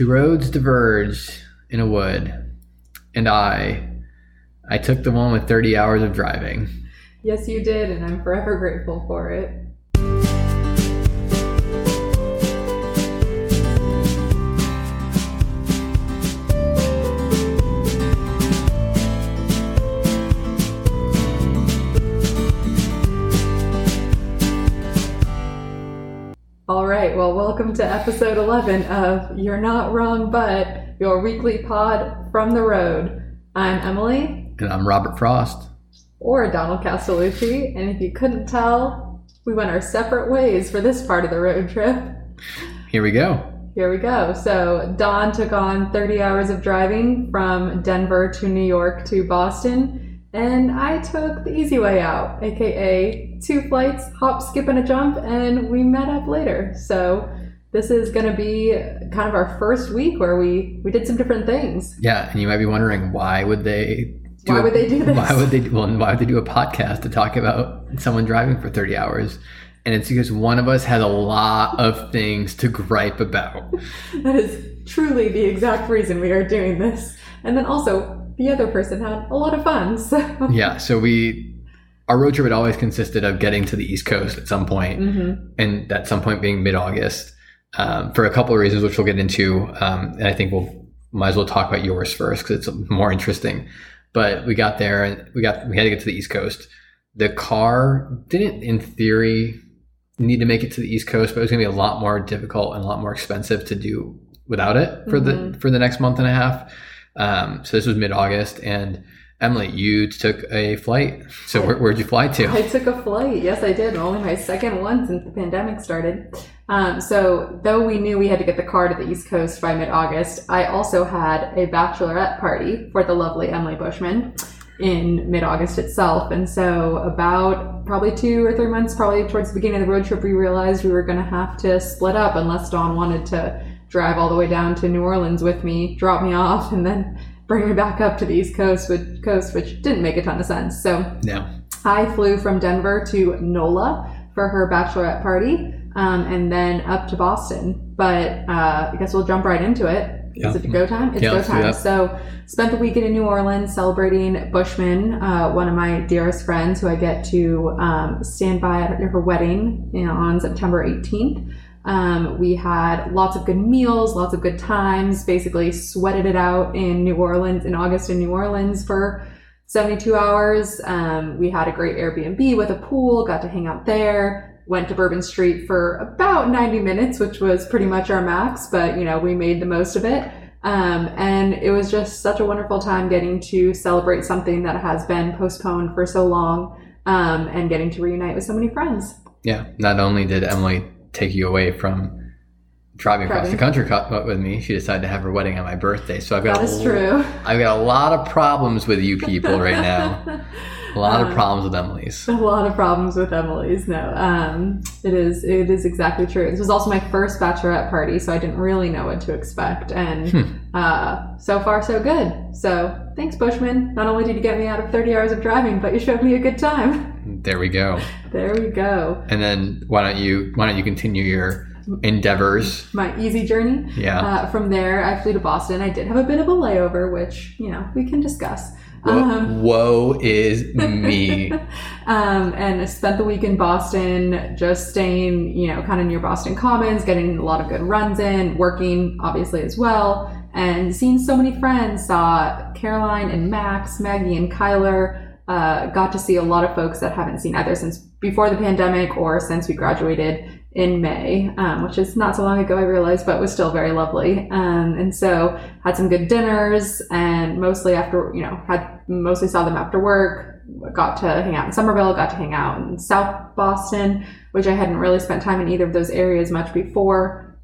two roads diverged in a wood, and I, I took the one with 30 hours of driving. Yes, you did, and I'm forever grateful for it. To episode 11 of You're Not Wrong But, your weekly pod from the road. I'm Emily, And I'm Robert Frost. or Donald Castellucci, and if you couldn't tell, we went our separate ways for this part of the road trip. Here we go. Here we go. So, Don took on 30 hours of driving from Denver to New York to Boston, and I took the easy way out, aka two flights, hop, skip, and a jump, and we met up later. So, this is going to be kind of our first week where we we did some different things. Yeah, and you might be wondering why would they? Why a- would they do this? Why would they? Well, why would they do a podcast to talk about someone driving for 30 hours? And it's because one of us has a lot of things to gripe about. That is truly the exact reason we are doing this. And then also, the other person had a lot of fun. So, Yeah, so we our road trip had always consisted of getting to the East Coast at some point, Mhm. and at some point being mid-August, um, for a couple of reasons, which we'll get into. Um, and I think we'll might as well talk about yours first because it's more interesting. But we got there and we got we had to get to the East Coast. The car didn't, in theory, need to make it to the East Coast, but it was going to be a lot more difficult and a lot more expensive to do without it for the for the next month and a half. Um, so this was mid-August, and Emily, you took a flight. So where, where'd you fly to? I took a flight. Yes, I did. Only my second one since the pandemic started. Um, so, though we knew we had to get the car to the East Coast by mid August, I also had a bachelorette party for the lovely Emily Bushman in mid August itself. And so, about probably two or three months, probably towards the beginning of the road trip, we realized we were going to have to split up unless Don wanted to drive all the way down to New Orleans with me, drop me off, and then bring me back up to the East Coast, which, coast, which didn't make a ton of sense. So, No. I flew from Denver to NOLA for her bachelorette party, um, and then up to Boston. But uh, I guess we'll jump right into it. Is Yeah. it go time? It's Yeah, go time. So spent the weekend in New Orleans celebrating Bushman, uh, one of my dearest friends who I get to um, stand by at her wedding you know, on September 18th. Um, we had lots of good meals, lots of good times, basically sweated it out in New Orleans, in August in New Orleans for 72 hours. Um, we had a great Airbnb with a pool, got to hang out there, went to Bourbon Street for about 90 minutes, which was pretty much our max, but you know, we made the most of it. Um, and it was just such a wonderful time getting to celebrate something that has been postponed for so long um, and getting to reunite with so many friends. Yeah. Not only did Emily take you away from driving across the country co- with me, she decided to have her wedding on my birthday. So I've got that is l- true. I've got a lot of problems with you people right now. A lot of Um, problems with Emily's. a lot of problems with Emily's. No, um, it is it is exactly true. This was also my first bachelorette party, so I didn't really know what to expect, and Hmm. uh, so far so good. So thanks, Bushman. Not only did you get me out of thirty hours of driving, but you showed me a good time. There we go. There we go. And then why don't you why don't you continue your endeavors? My easy journey. Yeah. Uh, from there, I flew to Boston. I did have a bit of a layover, which you know we can discuss. Woe, woe is me. um, and I spent the week in Boston, just staying, you know, kind of near Boston Commons, getting a lot of good runs in, working obviously as well, and seeing so many friends. Saw Caroline and Max, Maggie and Kyler. Uh, got to see a lot of folks that haven't seen either since before the pandemic or since we graduated in May, um, which is not so long ago, I realized, but was still very lovely. Um, and so had some good dinners and mostly after, you know, had mostly saw them after work, got to hang out in Somerville, got to hang out in South Boston, which I hadn't really spent time in either of those areas much before.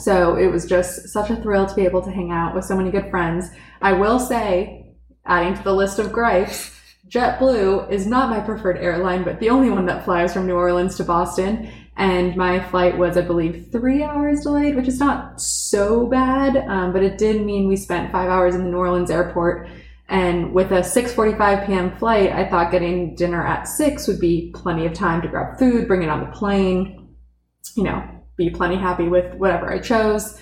So it was just such a thrill to be able to hang out with so many good friends. I will say, adding to the list of gripes, JetBlue is not my preferred airline, but the only one that flies from New Orleans to Boston. And my flight was, I believe, three hours delayed, which is not so bad, um, but it did mean we spent five hours in the New Orleans airport. And with a 6:45 p.m. flight, I thought getting dinner at six would be plenty of time to grab food, bring it on the plane, you know, be plenty happy with whatever I chose.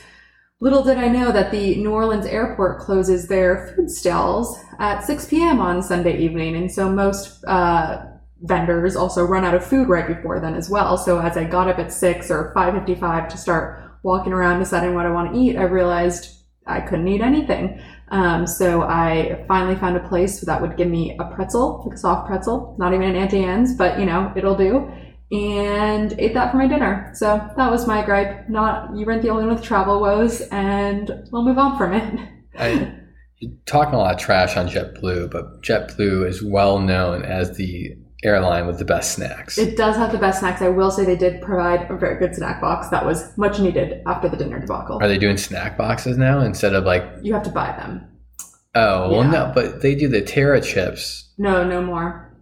Little did I know that the New Orleans airport closes their food stalls at 6 p.m. on Sunday evening, and so most uh, vendors also run out of food right before then as well. So as I got up at 6 or 5:55 to start walking around deciding what I want to eat, I realized I couldn't eat anything. Um, so I finally found a place that would give me a pretzel, like a soft pretzel, not even an Auntie Anne's, but you know, it'll do. And ate that for my dinner. So that was my gripe. Not you weren't the only one with travel woes, and we'll move on from it. I, you're talking a lot of trash on JetBlue, but JetBlue is well known as the airline with the best snacks. It does have the best snacks. I will say they did provide a very good snack box that was much needed after the dinner debacle. Are they doing snack boxes now instead of like? You have to buy them. Oh well, Yeah. no, but they do the Terra chips. No, no more.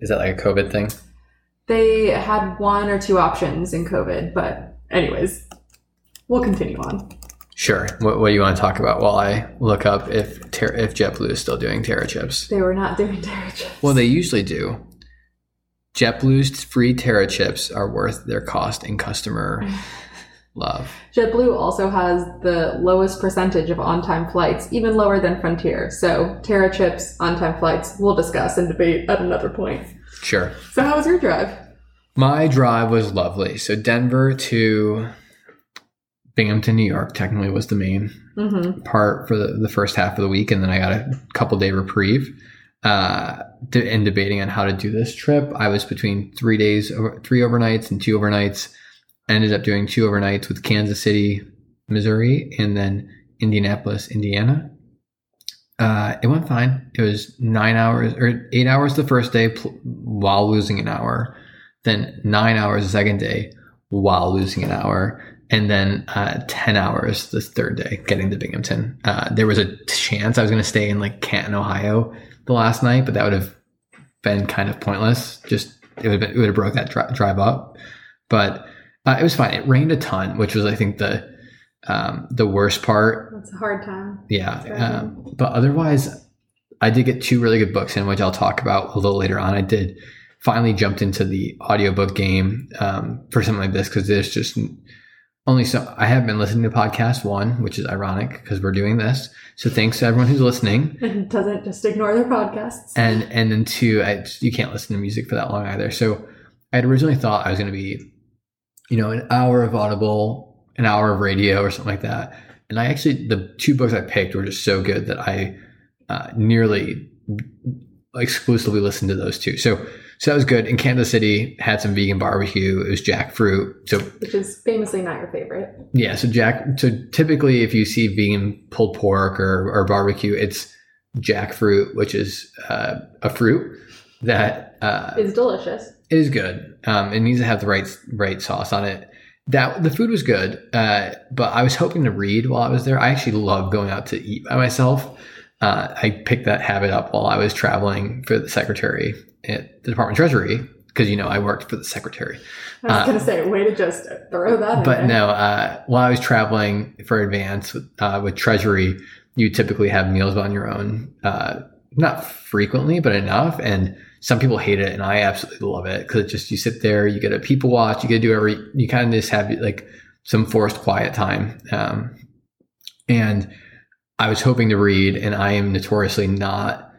Is that like a COVID thing? They had one or two options in COVID, but anyways, we'll continue on. Sure. What, what do you want to talk about while I look up if Ter- if JetBlue is still doing Terra chips? They were not doing Terra chips. Well, they usually do. JetBlue's free Terra chips are worth their cost in customer love. JetBlue also has the lowest percentage of on-time flights, even lower than Frontier. So Terra chips, on-time flights, we'll discuss and debate at another point. Sure. So how was your drive? My drive was lovely. So Denver to Binghamton, New York, technically was the main Mm-hmm. part for the, the first half of the week, and then I got a couple day reprieve. Uh, in debating on how to do this trip, I was between three days, over, three overnights, and two overnights. I ended up doing two overnights with Kansas City, Missouri, and then Indianapolis, Indiana. Uh, it went fine. It was nine hours or eight hours the first day pl- while losing an hour, then nine hours the second day while losing an hour, and then uh, 10 hours the third day getting to Binghamton. Uh, there was a chance I was going to stay in like Canton, Ohio the last night, but that would have been kind of pointless. Just it would have, been, it would have broke that dri- drive up. But uh, it was fine. It rained a ton, which was I think the um, the worst part. That's a hard time. Yeah, um, but otherwise, I did get two really good books in, which I'll talk about a little later on. I did finally jumped into the audiobook game um, for something like this because there's just only so I have been listening to podcast one, which is ironic because we're doing this. So thanks to everyone who's listening. And doesn't just ignore their podcasts. And and then two, I, you can't listen to music for that long either. So I had originally thought I was going to be, you know, an hour of Audible, an hour of radio, or something like that. And I actually the two books I picked were just so good that I uh, nearly exclusively listened to those two. So so that was good. In Kansas City, had some vegan barbecue. It was jackfruit. So which is famously not your favorite. yeah, so jack. So typically, if you see vegan pulled pork or, or barbecue, it's jackfruit, which is uh, a fruit that uh, It's delicious. it is good. Um, it needs to have the right right sauce on it. That the food was good, uh, but I was hoping to read while I was there. I actually love going out to eat by myself. Uh, I picked that habit up while I was traveling for the secretary at the Department of Treasury because you know I worked for the secretary. I was Uh, gonna say, way to just throw that But no, uh, while I was traveling for advance with, uh, with Treasury, you typically have meals on your own. Uh, not frequently, but enough. And some people hate it, and I absolutely love it because just you sit there, you get a people watch, you get to do every, you kind of just have like some forced quiet time. Um, and I was hoping to read, and I am notoriously not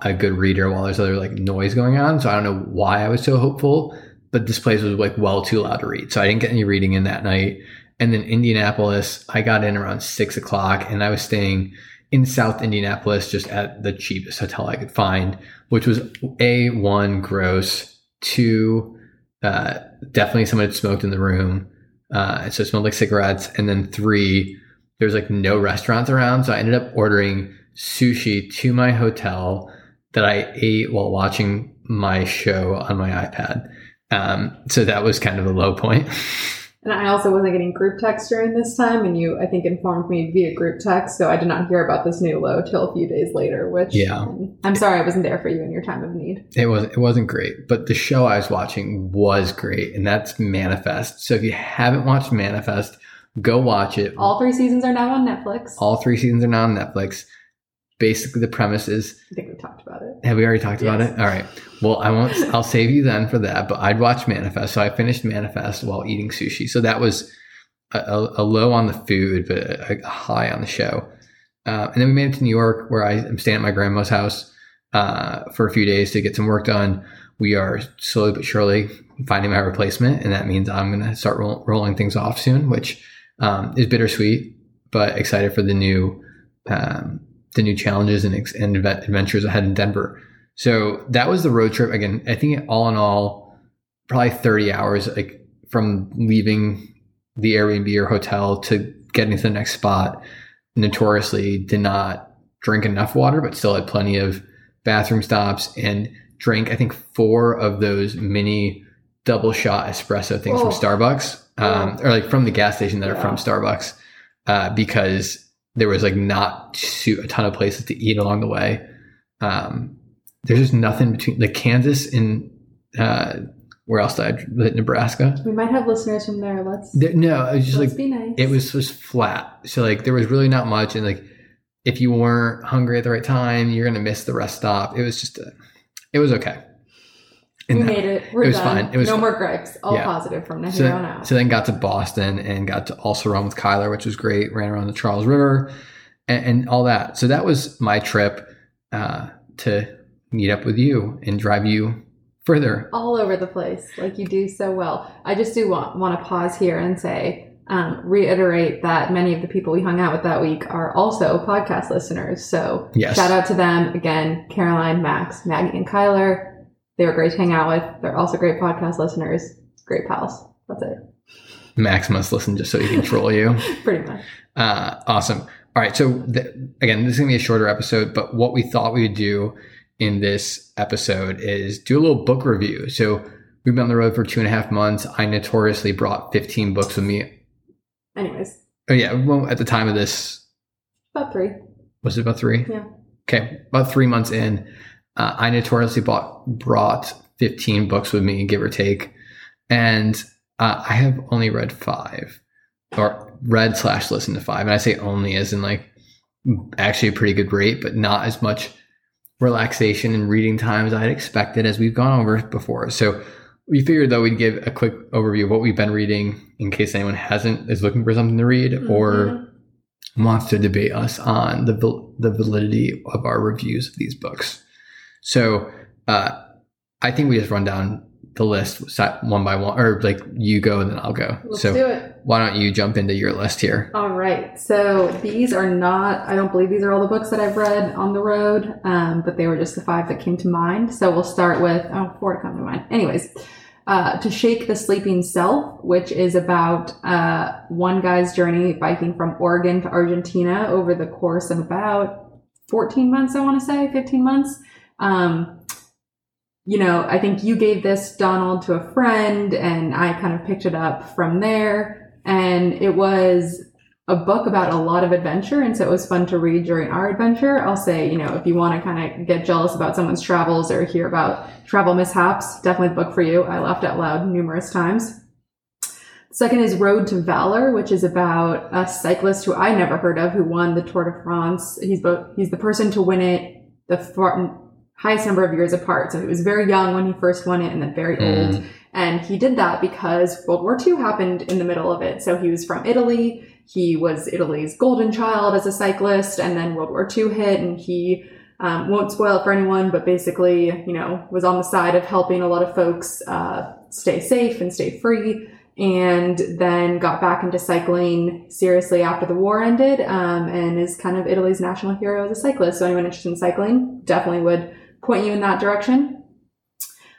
a- good reader while there's other like noise going on. So I don't know why I was so hopeful, but this place was like well too loud to read. So I didn't get any reading in that night. And then Indianapolis, I got in around six o'clock and I was staying in South Indianapolis just at the cheapest hotel I could find, which was A, one, gross, two, uh, definitely someone had smoked in the room. Uh, so it smelled like cigarettes. And then three, there was like no restaurants around. So I ended up ordering sushi to my hotel that I ate while watching my show on my iPad. Um, so that was kind of a low point. And I also wasn't getting group text during this time, and you, I think, informed me via group text, so I did not hear about this new low till a few days later. Which, Yeah. I'm sorry I wasn't there for you in your time of need. It was it wasn't great, but the show I was watching was great, and that's Manifest. So if you haven't watched Manifest, go watch it. All three seasons are now on Netflix. All three seasons are now on Netflix. Basically, the premise is I think we talked about it. Have we already talked about it? All right. Well, I won't. I'll save you then for that. But I'd watch Manifest, so I finished Manifest while eating sushi. So that was a, a low on the food, but a, a high on the show. Uh, and then we made it to New York, where I am staying at my grandma's house uh, for a few days to get some work done. We are slowly but surely finding my replacement, and that means I'm going to start roll, rolling things off soon, which um, is bittersweet, but excited for the new um, the new challenges and, and adventures ahead in Denver. So that was the road trip. Again, I think all in all, probably 30 hours, like from leaving the Airbnb or hotel to getting to the next spot. Notoriously did not drink enough water, but still had plenty of bathroom stops and drank, I think, four of those mini double shot espresso things oh. from Starbucks, um, or like from the gas station that yeah. are from Starbucks, uh, because there was like not a ton of places to eat along the way. Um, there's just nothing between like Kansas and uh, where else did I Nebraska? We might have listeners from there. Let's there, no, it was just like be nice. it was just flat. So like there was really not much, and like if you weren't hungry at the right time, you're gonna miss the rest stop. It was just a, it was okay. We made it. We're it was done. fine. It was no more gripes. All yeah. positive from so, here on out. So then got to Boston and got to also run with Kyler, which was great. Ran around the Charles River and, and all that. So that was my trip uh, to meet up with you and drive you further all over the place like you do so well. I just do want want to pause here and say um, reiterate that many of the people we hung out with that week are also podcast listeners. So yes. shout out to them again, Caroline, Max, Maggie, and Kyler they were great to hang out with. They're also great podcast listeners, great pals. That's it. Max must listen just so he can troll you. Pretty much. Uh, awesome. All right. So, the, again, this is going to be a shorter episode, but what we thought we would do in this episode is do a little book review. So, we've been on the road for two and a half months. I notoriously brought 15 books with me. Anyways. Oh, yeah. Well, at the time of this, about three. Was it about three? Yeah. Okay. About three months in. Uh, I notoriously bought, brought 15 books with me, give or take. And uh, I have only read five or read slash listened to five. And I say only as in like actually a pretty good rate, but not as much relaxation and reading time as I had expected as we've gone over before. So we figured though we'd give a quick overview of what we've been reading in case anyone hasn't is looking for something to read mm-hmm. or wants to debate us on the the validity of our reviews of these books. So uh, I think we just run down the list one by one, or like you go and then I'll go. Let's so do it. Why don't you jump into your list here? All right. So these are not, I don't believe these are all the books that I've read on the road, um, but they were just the five that came to mind. So we'll start with, oh, four to come to mind. Anyways, uh, To Shake the Sleeping Self, which is about uh, one guy's journey biking from Oregon to Argentina over the course of about 14 months, I want to say, 15 months. Um, you know, I think you gave this, Donald, to a friend, and I kind of picked it up from there. And it was a book about a lot of adventure. And so it was fun to read during our adventure. I'll say, you know, if you want to kind of get jealous about someone's travels or hear about travel mishaps, definitely the book for you. I laughed out loud numerous times. Second is Road to Valor, which is about a cyclist who I never heard of who won the Tour de France. He's both, he's the person to win it the highest number of years apart. So he was very young when he first won it and then very mm. old. And he did that because World War II happened in the middle of it. So he was from Italy. He was Italy's golden child as a cyclist. And then World War II hit and he um, won't spoil it for anyone, but basically, you know, was on the side of helping a lot of folks uh, stay safe and stay free and then got back into cycling seriously after the war ended um, and is kind of Italy's national hero as a cyclist. So anyone interested in cycling definitely would point you in that direction.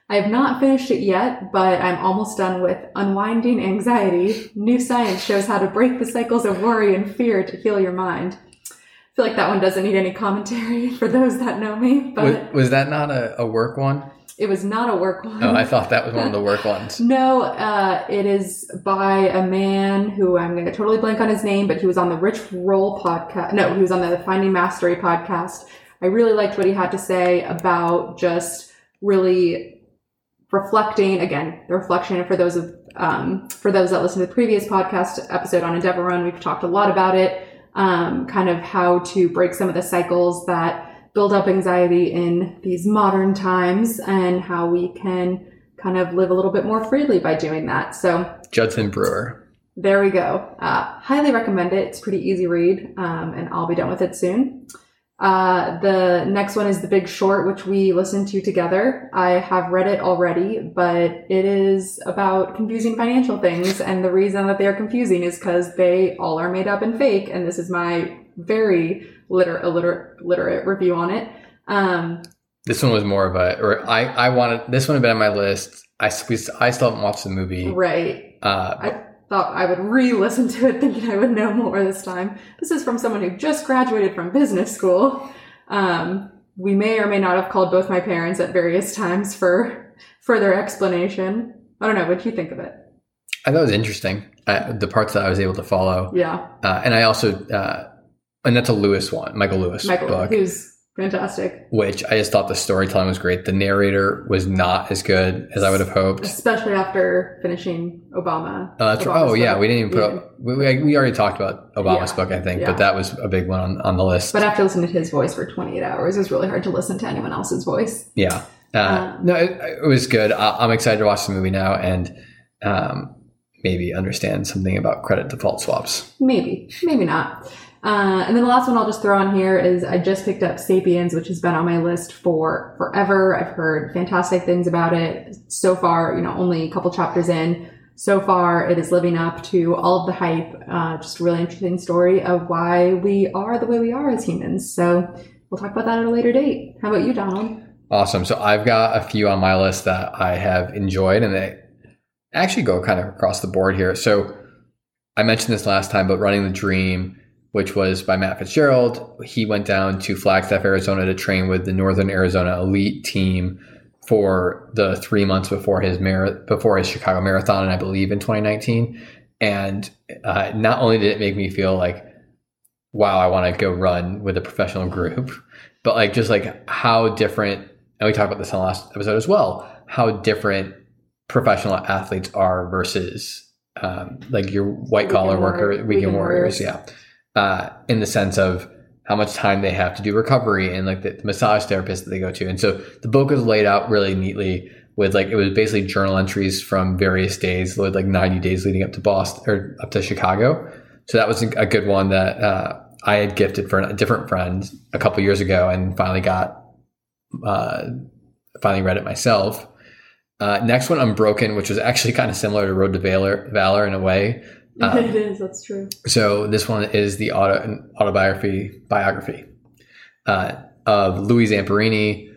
I have not finished it yet, but I'm almost done with Unwinding Anxiety. New science shows how to break the cycles of worry and fear to heal your mind. I feel like that one doesn't need any commentary for those that know me. But was, was that not a, a work one? It was not a work one. Oh, I thought that was one of the work ones. no, uh, it is by a man who I'm going to totally blank on his name, but he was on the Rich Roll podcast. No, he was on the Finding Mastery podcast I really liked what he had to say about just really reflecting again the reflection for those of um, for those that listen to the previous podcast episode on Endeavor Run, we've talked a lot about it. Um, kind of how to break some of the cycles that build up anxiety in these modern times, and how we can kind of live a little bit more freely by doing that. So Judson Brewer. There we go. Uh, highly recommend it. It's pretty easy read, um, and I'll be done with it soon. Uh, the next one is The Big Short, which we listened to together. I have read it already, but it is about confusing financial things. And the reason that they are confusing is because they all are made up and fake. And this is my very liter- illiterate, literate review on it. Um, This one was more of a, or I, I wanted, this one had been on my list. I, we I still haven't watched the movie. right. Uh, I thought I would re-listen to it thinking I would know more this time. This is from someone who just graduated from business school. Um, we may or may not have called both my parents at various times for further explanation. I don't know. What'd you think of it? I thought it was interesting. Uh, the parts that I was able to follow. Yeah, Uh, and I also, uh, and that's a Lewis one, Michael Lewis Michael, book, who's fantastic, which I just thought the storytelling was great. The narrator was not as good as I would have hoped. especially after finishing Obama. Uh, that's right. Oh yeah, we didn't even put Yeah. up. We, we, we already talked about Obama's Yeah. book, I think, Yeah. but that was a big one on, on the list. But after listening to his voice for 28 hours, it was really hard to listen to anyone else's voice. yeah. Uh, Um, no, it, it was good. I, I'm excited to watch the movie now and um, maybe understand something about credit default swaps. Maybe, maybe not. Uh, and then the last one I'll just throw on here is I just picked up Sapiens, which has been on my list for forever. I've heard fantastic things about it. So far, you know, only a couple chapters in. So far, it is living up to all of the hype. Uh, just a really interesting story of why we are the way we are as humans. So we'll talk about that at a later date. How about you, Donald? Awesome. So I've got a few on my list that I have enjoyed and they actually go kind of across the board here. So I mentioned this last time, but Running the Dream, which was by Matt Fitzgerald, he went down to Flagstaff, Arizona to train with the Northern Arizona elite team for the three months before his mar- before his Chicago Marathon, and I believe in 2019. And uh, not only did it make me feel like, wow, I want to go run with a professional group, but like just like how different, and we talked about this in the last episode as well, how different professional athletes are versus um, like your white collar worker, weekend warriors, warriors. yeah. Uh, in the sense of how much time they have to do recovery and like the massage therapist that they go to. And so the book is laid out really neatly with like it was basically journal entries from various days, like 90 days leading up to Boston or up to Chicago. So that was a good one that uh, I had gifted for a different friend a couple years ago and finally got uh, finally read it myself. Uh, next one, Unbroken, which was actually kind of similar to Road to Valor, Valor in a way. Um, it is. That's true. so this one is the auto, autobiography biography uh, of Louis Zamperini.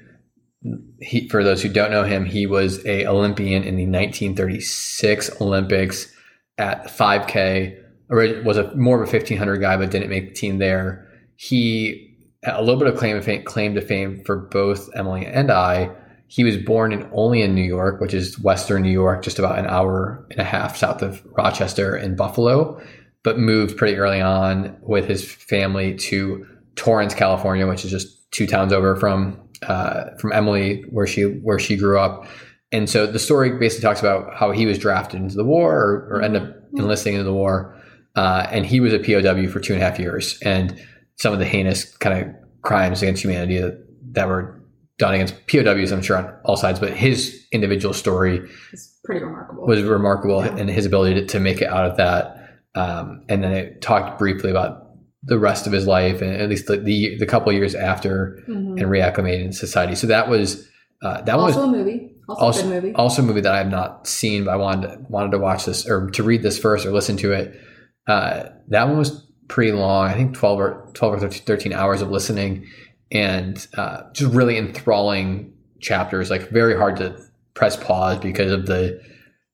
He, for those who don't know him, he was a Olympian in the 1936 Olympics at 5K. Orig- Was a more of a 1500 guy, but didn't make the team there. He a little bit of claim claim to fame for both Emily and I. He was born in Olean New York, which is Western New York, just about an hour and a half south of Rochester and Buffalo, but moved pretty early on with his family to Torrance, California, which is just two towns over from uh, from Emily, where she where she grew up. And so the story basically talks about how he was drafted into the war or, or ended up enlisting into the war, uh, and he was a POW for two and a half years, and some of the heinous kind of crimes against humanity that, that were done against POWs, I'm sure on all sides, but his individual story It's pretty remarkable. was remarkable Yeah. and his ability to, to make it out of that. Um, and then it talked briefly about the rest of his life and at least the, the, the couple years after Mhm. and reacclimated in society. So that was, uh, that was Also a movie. Also, also a good movie. also a movie that I have not seen, but I wanted to, wanted to watch this or to read this first or listen to it. Uh, that one was pretty long. I think 12 or 12 or 13, 13 hours of listening and uh, just really enthralling chapters, like very hard to press pause because of the,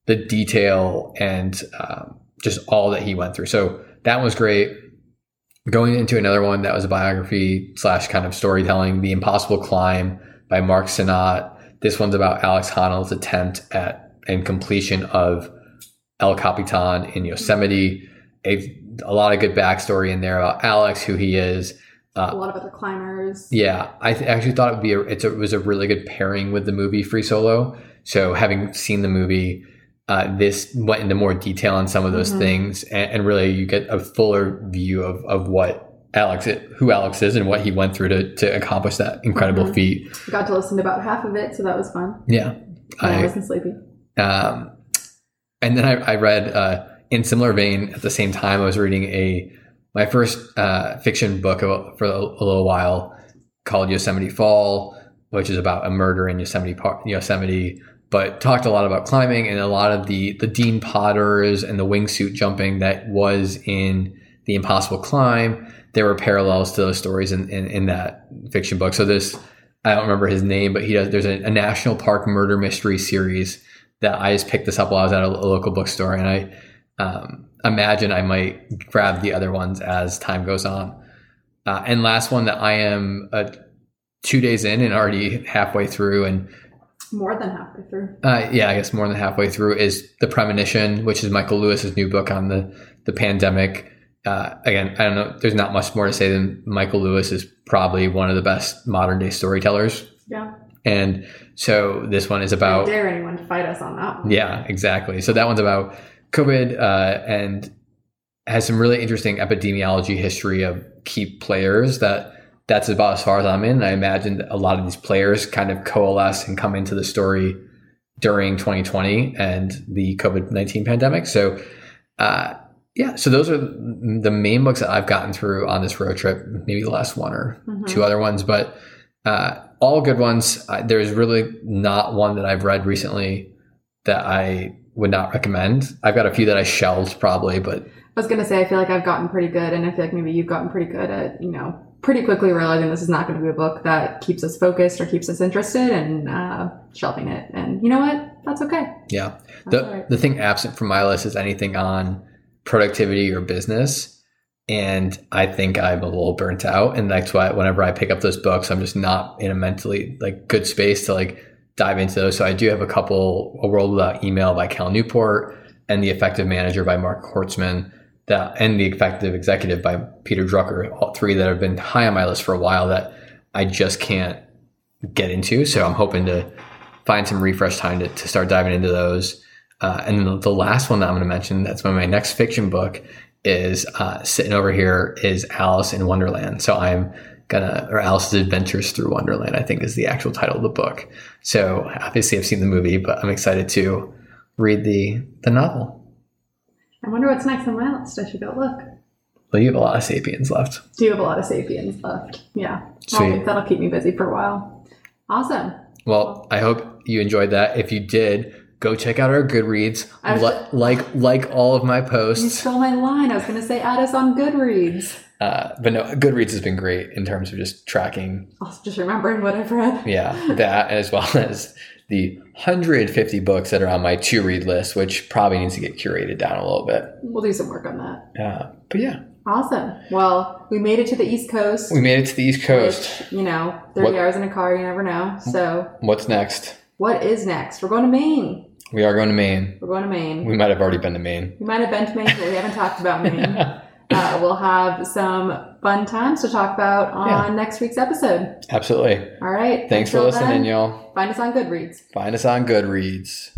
the detail and um, just all that he went through. So that was great. Going into another one that was a biography slash kind of storytelling, The Impossible Climb by Mark Synnott. This one's about Alex Honnold's attempt at and completion of El Capitan in Yosemite. A, a lot of good backstory in there about Alex, who he is. A lot of other climbers. Yeah, I th- actually thought it would be a, it's a, it was a really good pairing with the movie Free Solo. So having seen the movie, uh, this went into more detail on some of those Mhm. things, and, and really you get a fuller view of of what Alex, who Alex is, and what he went through to to accomplish that incredible Mhm. feat. Got to listen to about half of it, so that was fun. Yeah, I I wasn't sleepy. um, and then I, I read uh, in similar vein, at the same time, I was reading a my first uh, fiction book for a, little while called Yosemite Fall, which is about a murder in Yosemite Park, Yosemite, but talked a lot about climbing and a lot of the the Dean Potters and the wingsuit jumping that was in the Impossible Climb. There were parallels to those stories in, in, in that fiction book. So this, I don't remember his name, but he does. There's a, a national park murder mystery series that I just picked this up while I was at a, a local bookstore, and I um, imagine I might grab the other ones as time goes on. Uh, and last one that I am uh, two days in and already halfway through, and more than halfway through. Uh, yeah, I guess more than halfway through is the Premonition, which is Michael Lewis's new book on the the pandemic. Uh, again, I don't know. There's not much more to say than Michael Lewis is probably one of the best modern day storytellers. Yeah. And so this one is about. I dare anyone to fight us on that one. Yeah, exactly. So that one's about COVID uh, and has some really interesting epidemiology history of key players that that's about as far as I'm in. I imagine a lot of these players kind of coalesce and come into the story during 2020 and the COVID 19 pandemic. So, uh, yeah, so those are the main books that I've gotten through on this road trip. Maybe the last one or mm-hmm. two other ones, but uh, all good ones. Uh, there's really not one that I've read recently that I would not recommend. I've got a few that I shelved probably, but I was gonna say I feel like I've gotten pretty good, and I feel like maybe you've gotten pretty good at you know pretty quickly realizing this is not going to be a book that keeps us focused or keeps us interested, and uh, shelving it. And you know what? That's okay. Yeah. That's the right. the thing absent from my list is anything on productivity or business. And I think I'm a little burnt out. And that's why whenever I pick up those books, I'm just not in a mentally like good space to like dive into those. So I do have a couple, A World Without Email by Cal Newport and The Effective Manager by Mark Horstman that and The Effective Executive by Peter Drucker, all three that have been high on my list for a while that I just can't get into. So I'm hoping to find some refresh time to, to start diving into those. Uh, and the, last one that I'm going to mention, that's my next fiction book, is uh, sitting over here is Alice in Wonderland. So I'm gonna or Alice's Adventures Through Wonderland, I think is the actual title of the book. So obviously I've seen the movie, but I'm excited to read the the novel. I wonder what's next on my list. I should go look. Well, you have a lot of Sapiens left. Do you have a lot of Sapiens left? Yeah. Sweet. that'll keep me busy for a while. Awesome. Well, I hope you enjoyed that. If you did, go check out our Goodreads. Li- like like all of my posts. You stole my line. I was going to say add us on Goodreads. Uh, but no, Goodreads has been great in terms of just tracking. Also just remembering what I've read. Yeah, that as well as the 150 books that are on my to read list, which probably needs to get curated down a little bit. We'll do some work on that. Yeah, but yeah. Awesome. Well, we made it to the East Coast. We made it to the East Coast. Which, you know, 30 what, hours in a car, you never know. So, what's next? What is next? We're going to Maine. We are going to Maine. We're going to Maine. We might have already been to Maine. We might have been to Maine, but we haven't talked about Maine. uh, we'll have some fun times to talk about on yeah. next week's episode. Absolutely. All right. Thanks for listening, then, y'all. Find us on Goodreads. Find us on Goodreads.